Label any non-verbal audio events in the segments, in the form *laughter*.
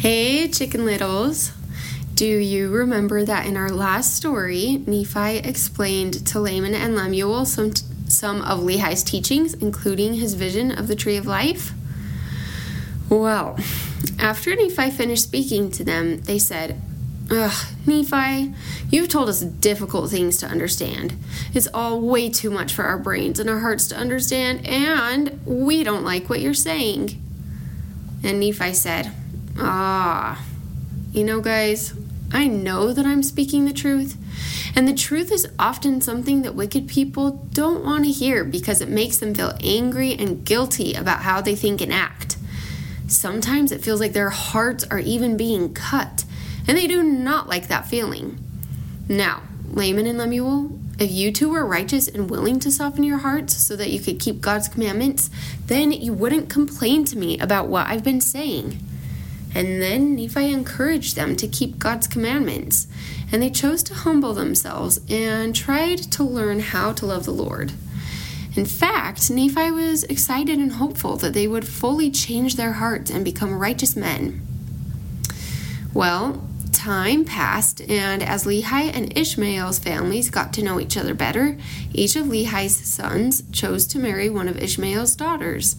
Chicken Littles. Do you remember that in our last story, Nephi explained to Laman and Lemuel some, some of Lehi's teachings, including his vision of the tree of life? Well, after Nephi finished speaking to them, they said, Ugh, Nephi, you've told us difficult things to understand. It's all way too much for our brains and our hearts to understand, and we don't like what you're saying. And Nephi said, Ah, you know, guys, I know that I'm speaking the truth, and the truth is often something that wicked people don't want to hear because it makes them feel angry and guilty about how they think and act. Sometimes it feels like their hearts are even being cut and they do not like that feeling. Now, Laman and Lemuel, if you two were righteous and willing to soften your hearts so that you could keep God's commandments, then you wouldn't complain to me about what I've been saying. And then Nephi encouraged them to keep God's commandments, and they chose to humble themselves and tried to learn how to love the Lord. In fact, Nephi was excited and hopeful that they would fully change their hearts and become righteous men. Well, time passed, and as Lehi and Ishmael's families got to know each other better, each of Lehi's sons chose to marry one of Ishmael's daughters,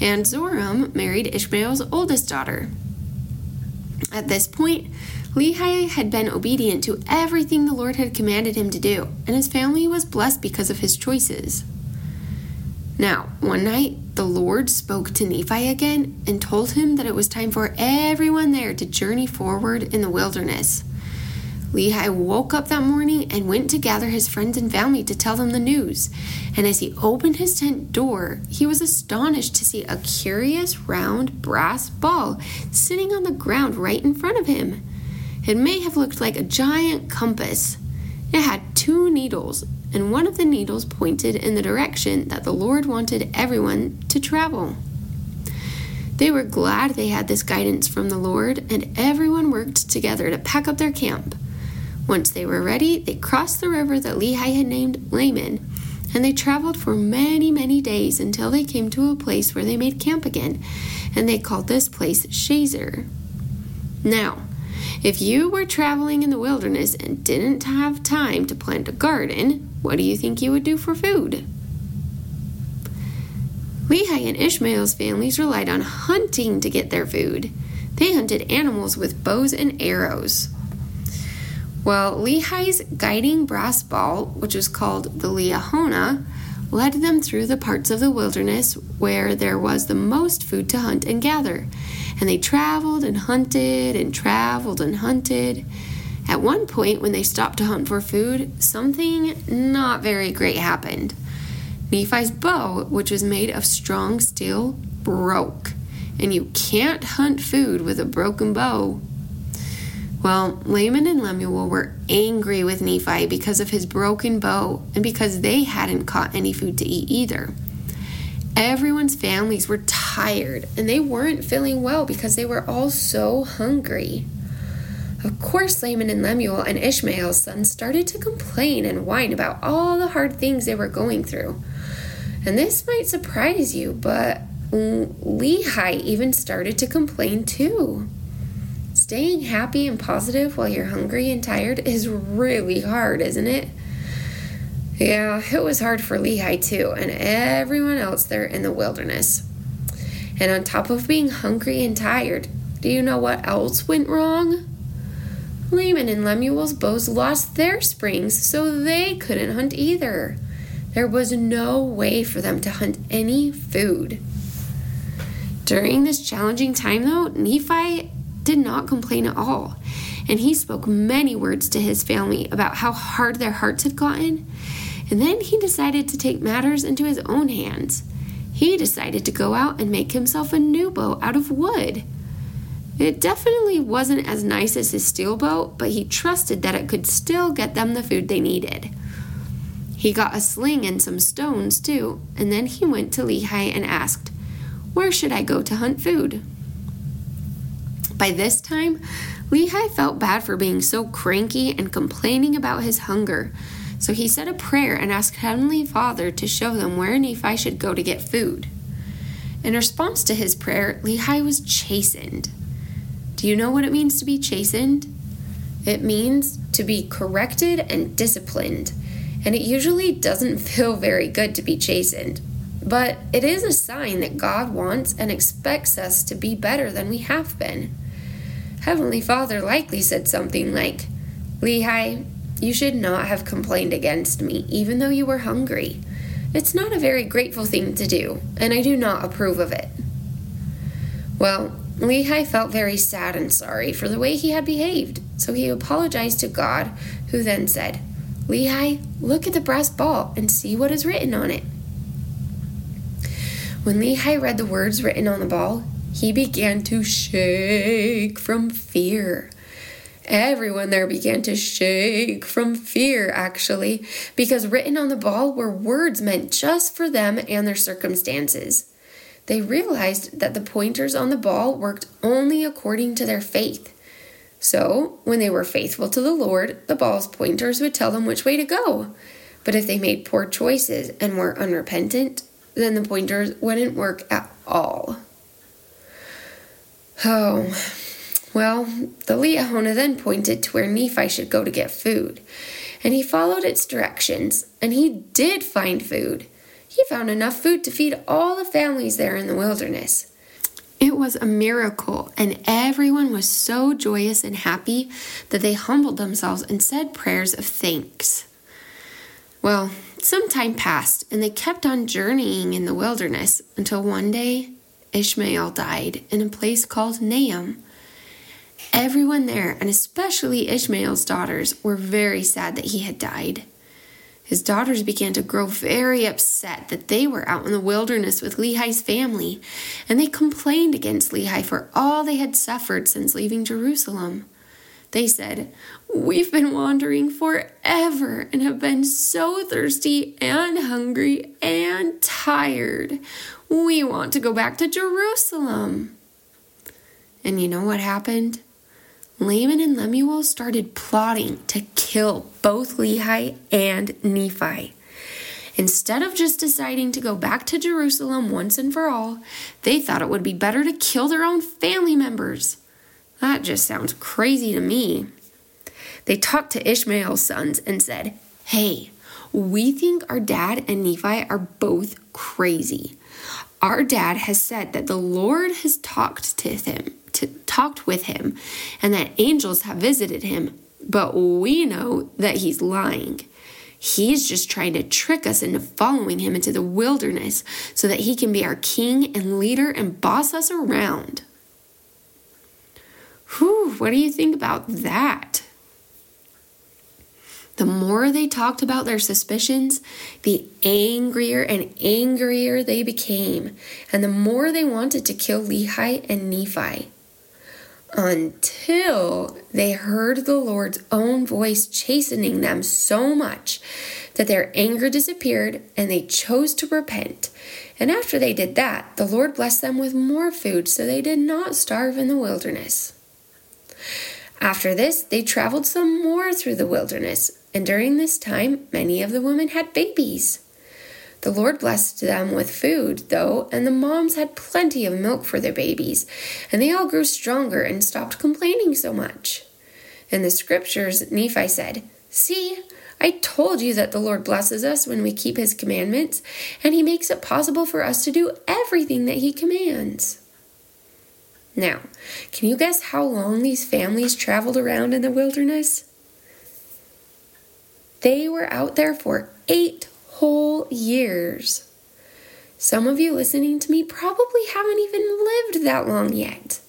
and Zoram married Ishmael's oldest daughter. At this point, Lehi had been obedient to everything the Lord had commanded him to do, and his family was blessed because of his choices. Now, one night, the Lord spoke to Nephi again and told him that it was time for everyone there to journey forward in the wilderness. Lehi woke up that morning and went to gather his friends and family to tell them the news. And as he opened his tent door, he was astonished to see a curious round brass ball sitting on the ground right in front of him. It may have looked like a giant compass. It had two needles and one of the needles pointed in the direction that the Lord wanted everyone to travel. They were glad they had this guidance from the Lord, and everyone worked together to pack up their camp. Once they were ready, they crossed the river that Lehi had named Laman, and they traveled for many, many days until they came to a place where they made camp again, and they called this place Shazer. Now, if you were traveling in the wilderness and didn't have time to plant a garden, what do you think you would do for food? Lehi and Ishmael's families relied on hunting to get their food. They hunted animals with bows and arrows. Well, Lehi's guiding brass ball, which was called the Liahona, led them through the parts of the wilderness where there was the most food to hunt and gather. And they traveled and hunted and traveled and hunted. At one point, when they stopped to hunt for food, something not very great happened. Nephi's bow, which was made of strong steel, broke. And you can't hunt food with a broken bow. Well, Laman and Lemuel were angry with Nephi because of his broken bow and because they hadn't caught any food to eat either. Everyone's families were tired and they weren't feeling well because they were all so hungry. Of course, Laman and Lemuel and Ishmael's sons started to complain and whine about all the hard things they were going through. And this might surprise you, but Lehi even started to complain too. Staying happy and positive while you're hungry and tired is really hard, isn't it? Yeah, it was hard for Lehi too, and everyone else there in the wilderness. And on top of being hungry and tired, do you know what else went wrong? Laman and Lemuel's bows lost their springs, so they couldn't hunt either. There was no way for them to hunt any food. During this challenging time, though, Nephi did not complain at all, and he spoke many words to his family about how hard their hearts had gotten and then he decided to take matters into his own hands. He decided to go out and make himself a new bow out of wood. It definitely wasn't as nice as his steel bow, but he trusted that it could still get them the food they needed. He got a sling and some stones, too, and then he went to Lehi and asked, Where should I go to hunt food? By this time, Lehi felt bad for being so cranky and complaining about his hunger, so he said a prayer and asked Heavenly Father to show them where Nephi should go to get food. In response to his prayer, Lehi was chastened. Do you know what it means to be chastened? It means to be corrected and disciplined, and it usually doesn't *laughs* feel very good to be chastened. But it is a sign that God wants and expects us to be better than we have been. Heavenly Father likely said something like, Lehi, you should not have complained against me, even though you were hungry. It's not a very grateful thing to do, and I do not approve of it. Well, Lehi felt very sad and sorry for the way he had behaved, so he apologized to God, who then said, Lehi, look at the brass ball and see what is written on it. When Lehi read the words written on the ball, he began to shake from fear. Everyone there began to shake from fear, actually, because written on the ball were words meant just for them and their circumstances. They realized that the pointers on the ball worked only according to their faith. So, when they were faithful to the Lord, the ball's pointers would tell them which way to go. But if they made poor choices and were unrepentant, then the pointers wouldn't work at all. Oh, well, the Liahona then pointed to where Nephi should go to get food, and he followed its directions, and he did find food. He found enough food to feed all the families there in the wilderness. It was a miracle, and everyone was so joyous and happy that they humbled themselves and said prayers of thanks. Well, some time passed, and they kept on journeying in the wilderness until one day Ishmael died in a place called Nahom. Everyone there, and especially Ishmael's daughters, were very sad that he had died. His daughters began to grow very upset that they were out in the wilderness with Lehi's family, and they complained against Lehi for all they had suffered since leaving Jerusalem. They said, We've been wandering forever and have been so thirsty and hungry and tired. We want to go back to Jerusalem. And you know what happened? Laman and Lemuel started plotting to kill both Lehi and Nephi. Instead of just deciding to go back to Jerusalem once and for all, they thought it would be better to kill their own family members. That just sounds crazy to me. They talked to Ishmael's sons and said, Hey, we think our dad and Nephi are both crazy. Our dad has said that the Lord has talked to him, to, talked with him, and that angels have visited him, but we know that he's lying. He's just trying to trick us into following him into the wilderness so that he can be our king and leader and boss us around. Whew, what do you think about that? The more they talked about their suspicions, the angrier and angrier they became, and the more they wanted to kill Lehi and Nephi. Until they heard the Lord's own voice chastening them so much that their anger disappeared and they chose to repent. And after they did that, the Lord blessed them with more food so they did not starve in the wilderness. After this, they traveled some more through the wilderness, and during this time, many of the women had babies. The Lord blessed them with food, though, and the moms had plenty of milk for their babies, and they all grew stronger and stopped complaining so much. In the scriptures, Nephi said, See, I told you that the Lord blesses us when we keep his commandments, and he makes it possible for us to do everything that he commands. Now, can you guess how long these families traveled around in the wilderness? They were out there for eight whole years. Some of you listening to me probably haven't even lived that long yet.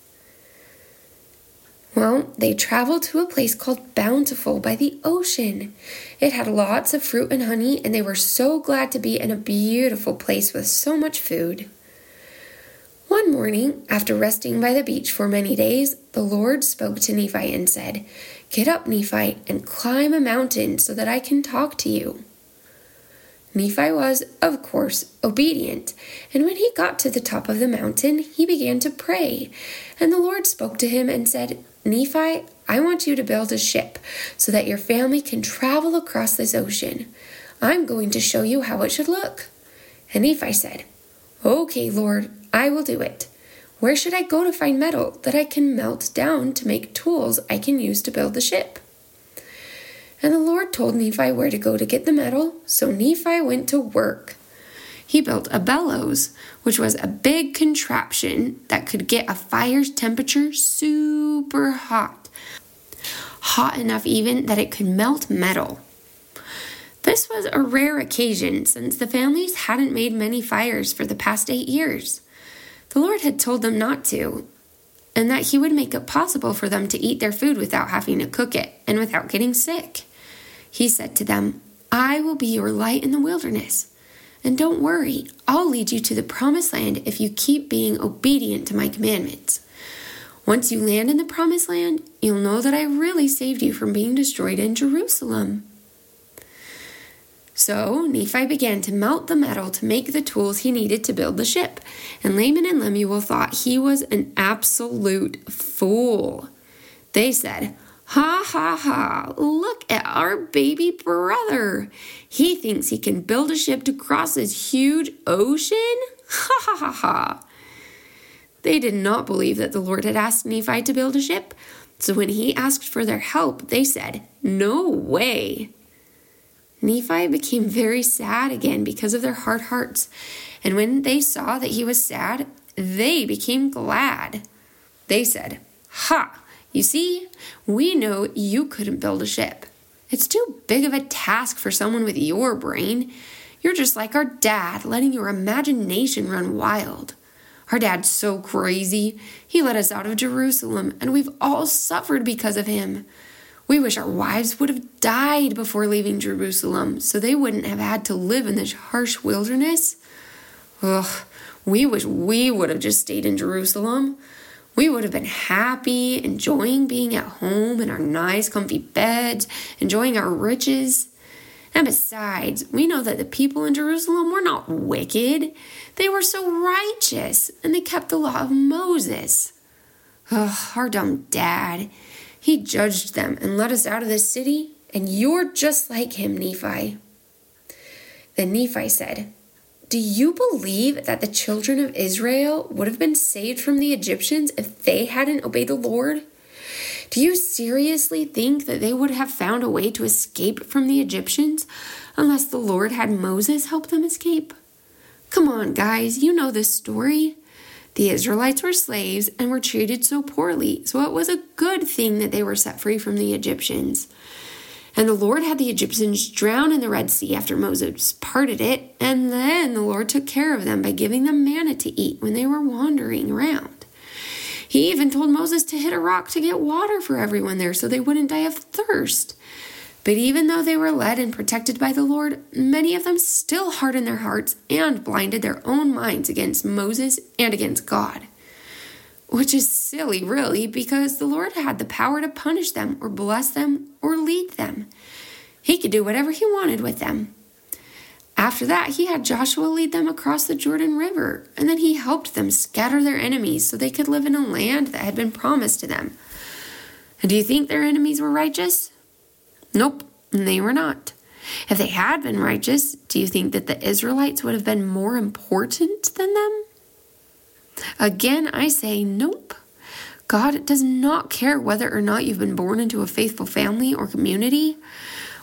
Well, they traveled to a place called Bountiful by the ocean. It had lots of fruit and honey, and they were so glad to be in a beautiful place with so much food. One morning, after resting by the beach for many days, the Lord spoke to Nephi and said, Get up, Nephi, and climb a mountain so that I can talk to you. Nephi was, of course, obedient, and when he got to the top of the mountain, he began to pray. And the Lord spoke to him and said, Nephi, I want you to build a ship so that your family can travel across this ocean. I'm going to show you how it should look. And Nephi said, Okay, Lord, I will do it. Where should I go to find metal that I can melt down to make tools I can use to build the ship? And the Lord told Nephi where to go to get the metal, so Nephi went to work. He built a bellows, which was a big contraption that could get a fire's temperature super hot. Hot enough even that it could melt metal. This was a rare occasion since the families hadn't made many fires for the past eight years. The Lord had told them not to, and that He would make it possible for them to eat their food without having to cook it and without getting sick. He said to them, I will be your light in the wilderness. And don't worry, I'll lead you to the promised land if you keep being obedient to my commandments. Once you land in the promised land, you'll know that I really saved you from being destroyed in Jerusalem. So Nephi began to melt the metal to make the tools he needed to build the ship, and Laman and Lemuel thought he was an absolute fool. They said, Ha ha ha! Look at our baby brother. He thinks he can build a ship to cross this huge ocean? *laughs* Ha ha ha ha! They did not believe that the Lord had asked Nephi to build a ship, so when he asked for their help, they said, No way! Nephi became very sad again because of their hard hearts, and when they saw that he was sad, they became glad. They said, Ha! You see, we know you couldn't build a ship. It's too big of a task for someone with your brain. You're just like our dad, letting your imagination run wild. Our dad's so crazy. He let us out of Jerusalem, and we've all suffered because of him. We wish our wives would have died before leaving Jerusalem so they wouldn't have had to live in this harsh wilderness. Ugh, we wish we would have just stayed in Jerusalem. We would have been happy, enjoying being at home in our nice, comfy beds, enjoying our riches. And besides, we know that the people in Jerusalem were not wicked. They were so righteous, and they kept the law of Moses. Ugh, our dumb dad. He judged them and led us out of the city, and you're just like him, Nephi. Then Nephi said, do you believe that the children of Israel would have been saved from the Egyptians if they hadn't obeyed the Lord? Do you seriously think that they would have found a way to escape from the Egyptians unless the Lord had Moses help them escape? Come on, guys, you know this story. The Israelites were slaves and were treated so poorly, so it was a good thing that they were set free from the Egyptians. And the Lord had the Egyptians drown in the Red Sea after Moses parted it, and then the Lord took care of them by giving them manna to eat when they were wandering around. He even told Moses to hit a rock to get water for everyone there so they wouldn't die of thirst. But even though they were led and protected by the Lord, many of them still hardened their hearts and blinded their own minds against Moses and against God which is silly, really, because the Lord had the power to punish them or bless them or lead them. He could do whatever he wanted with them. After that, he had Joshua lead them across the Jordan River, and then he helped them scatter their enemies so they could live in a land that had been promised to them. And do you think their enemies were righteous? Nope, they were not. If they had been righteous, do you think that the Israelites would have been more important than them? Again, I say nope. God does not care whether or not you've been born into a faithful family or community.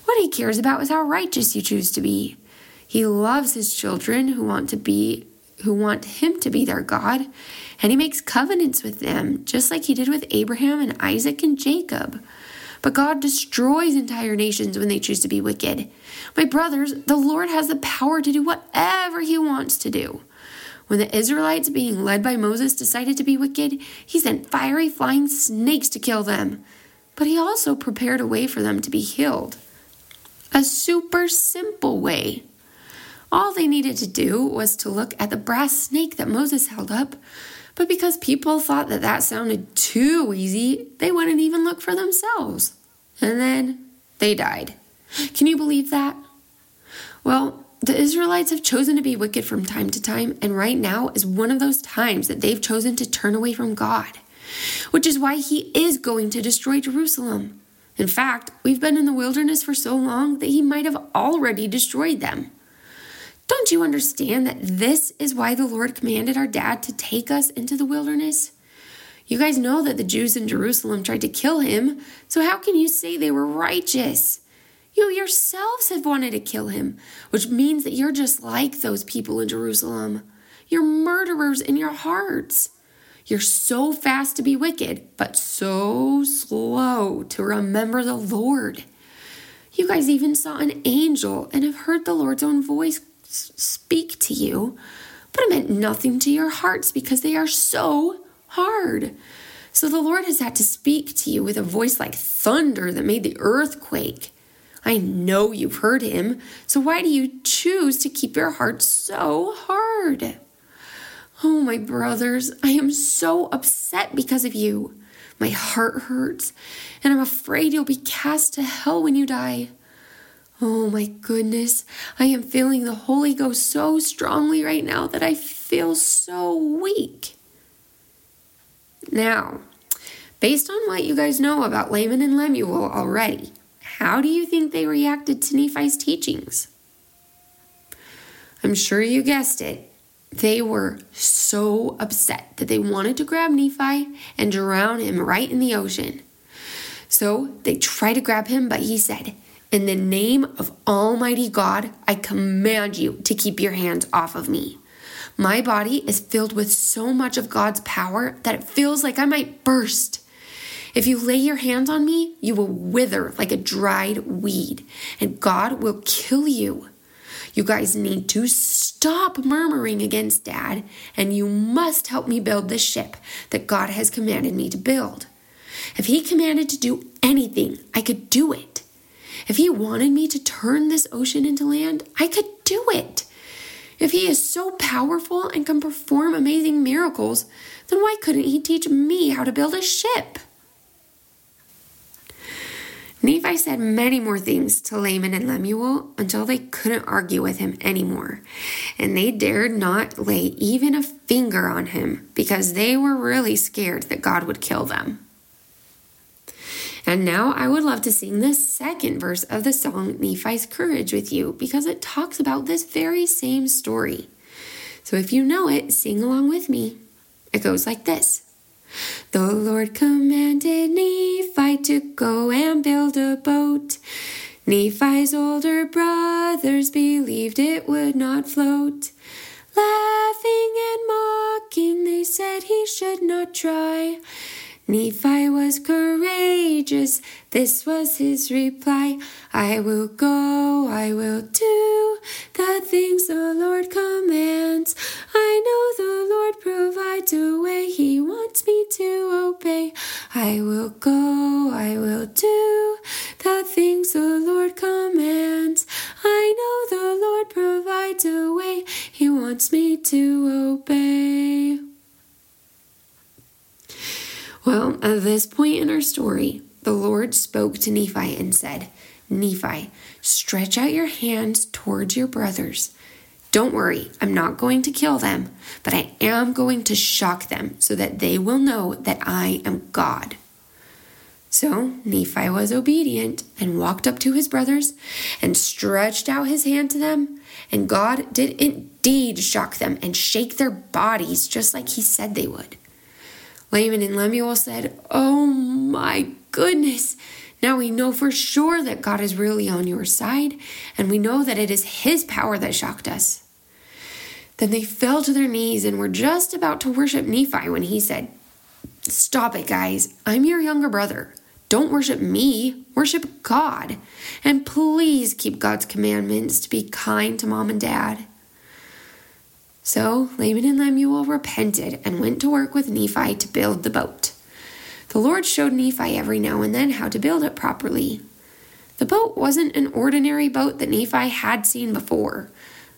What he cares about is how righteous you choose to be. He loves his children who want to be who want him to be their God, and he makes covenants with them, just like he did with Abraham and Isaac and Jacob. But God destroys entire nations when they choose to be wicked. My brothers, the Lord has the power to do whatever he wants to do. When the Israelites, being led by Moses, decided to be wicked, he sent fiery flying snakes to kill them. But he also prepared a way for them to be healed. A super simple way. All they needed to do was to look at the brass snake that Moses held up. But because people thought that that sounded too easy, they wouldn't even look for themselves. And then they died. Can you believe that? Well, the Israelites have chosen to be wicked from time to time, and right now is one of those times that they've chosen to turn away from God, which is why He is going to destroy Jerusalem. In fact, we've been in the wilderness for so long that He might have already destroyed them. Don't you understand that this is why the Lord commanded our dad to take us into the wilderness? You guys know that the Jews in Jerusalem tried to kill him, so how can you say they were righteous? You yourselves have wanted to kill him, which means that you're just like those people in Jerusalem. You're murderers in your hearts. You're so fast to be wicked, but so slow to remember the Lord. You guys even saw an angel and have heard the Lord's own voice speak to you, but it meant nothing to your hearts because they are so hard. So the Lord has had to speak to you with a voice like thunder that made the earth quake. I know you've heard him, so why do you choose to keep your heart so hard? Oh, my brothers, I am so upset because of you. My heart hurts, and I'm afraid you'll be cast to hell when you die. Oh my goodness, I am feeling the Holy Ghost so strongly right now that I feel so weak. Now, based on what you guys know about Laman and Lemuel already, how do you think they reacted to Nephi's teachings? I'm sure you guessed it. They were so upset that they wanted to grab Nephi and drown him right in the ocean. So they tried to grab him, but he said, In the name of Almighty God, I command you to keep your hands off of me. My body is filled with so much of God's power that it feels like I might burst. If you lay your hands on me, you will wither like a dried weed, and God will kill you. You guys need to stop murmuring against Dad, and you must help me build the ship that God has commanded me to build. If He commanded to do anything, I could do it. If He wanted me to turn this ocean into land, I could do it. If he is so powerful and can perform amazing miracles, then why couldn't he teach me how to build a ship? Nephi said many more things to Laman and Lemuel until they couldn't argue with him anymore, and they dared not lay even a finger on him because they were really scared that God would kill them. And now I would love to sing the second verse of the song Nephi's Courage with you because it talks about this very same story. So if you know it, sing along with me. It goes like this. The Lord commanded Nephi to go and build a boat. Nephi's older brothers believed it would not float. Laughing and mocking, they said he should not try. Nephi was courageous, this was his reply. I will go, I will do the things the Lord commands. I know the Lord provides a way, he wants me to obey. I will go, I will do the things the Lord commands. I know the Lord provides a way, he wants me to obey. Well, at this point in our story, the Lord spoke to Nephi and said, Nephi, stretch out your hands towards your brothers. Don't worry, I'm not going to kill them, but I am going to shock them so that they will know that I am God. So Nephi was obedient and walked up to his brothers and stretched out his hand to them. And God did indeed shock them and shake their bodies just like he said they would. Laman and Lemuel said, Oh my goodness! Now we know for sure that God is really on your side, and we know that it is His power that shocked us. Then they fell to their knees and were just about to worship Nephi when he said, Stop it, guys. I'm your younger brother. Don't worship me, worship God. And please keep God's commandments to be kind to mom and dad. So Laban and Lemuel repented and went to work with Nephi to build the boat. The Lord showed Nephi every now and then how to build it properly. The boat wasn't an ordinary boat that Nephi had seen before.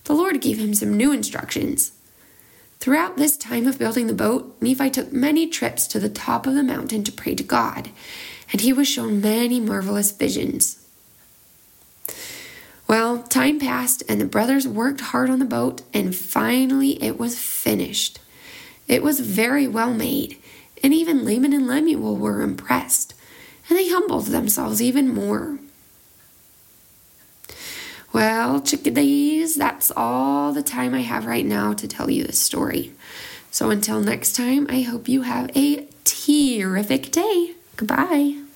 The Lord gave him some new instructions. Throughout this time of building the boat, Nephi took many trips to the top of the mountain to pray to God, and he was shown many marvelous visions. Well, time passed, and the brothers worked hard on the boat, and finally it was finished. It was very well made, and even Laman and Lemuel were impressed, and they humbled themselves even more. Well, chickadees, that's all the time I have right now to tell you this story. So until next time, I hope you have a terrific day. Goodbye.